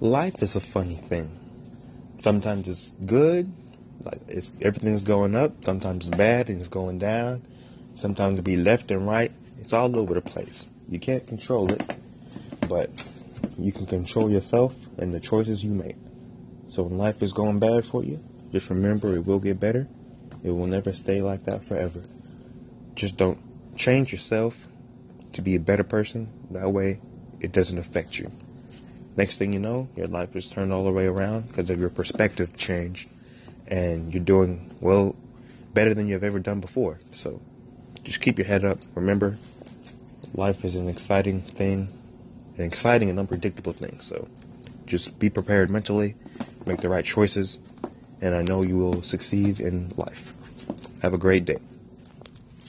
life is a funny thing. Sometimes it's good, like it's everything's going up. Sometimes it's bad and it's going down. Sometimes it be left and right. It's all over the place. You can't control it, but you can control yourself and the choices you make. So when life is going bad for you, just remember it will get better. It will never stay like that forever. Just don't change yourself to be a better person. That way, it doesn't affect you. Next thing you know, your life is turned all the way around because of your perspective change, and you're doing well, better than you've ever done before. So, just keep your head up. Remember, life is an exciting thing, an exciting and unpredictable thing. So, just be prepared mentally, make the right choices, and I know you will succeed in life. Have a great day.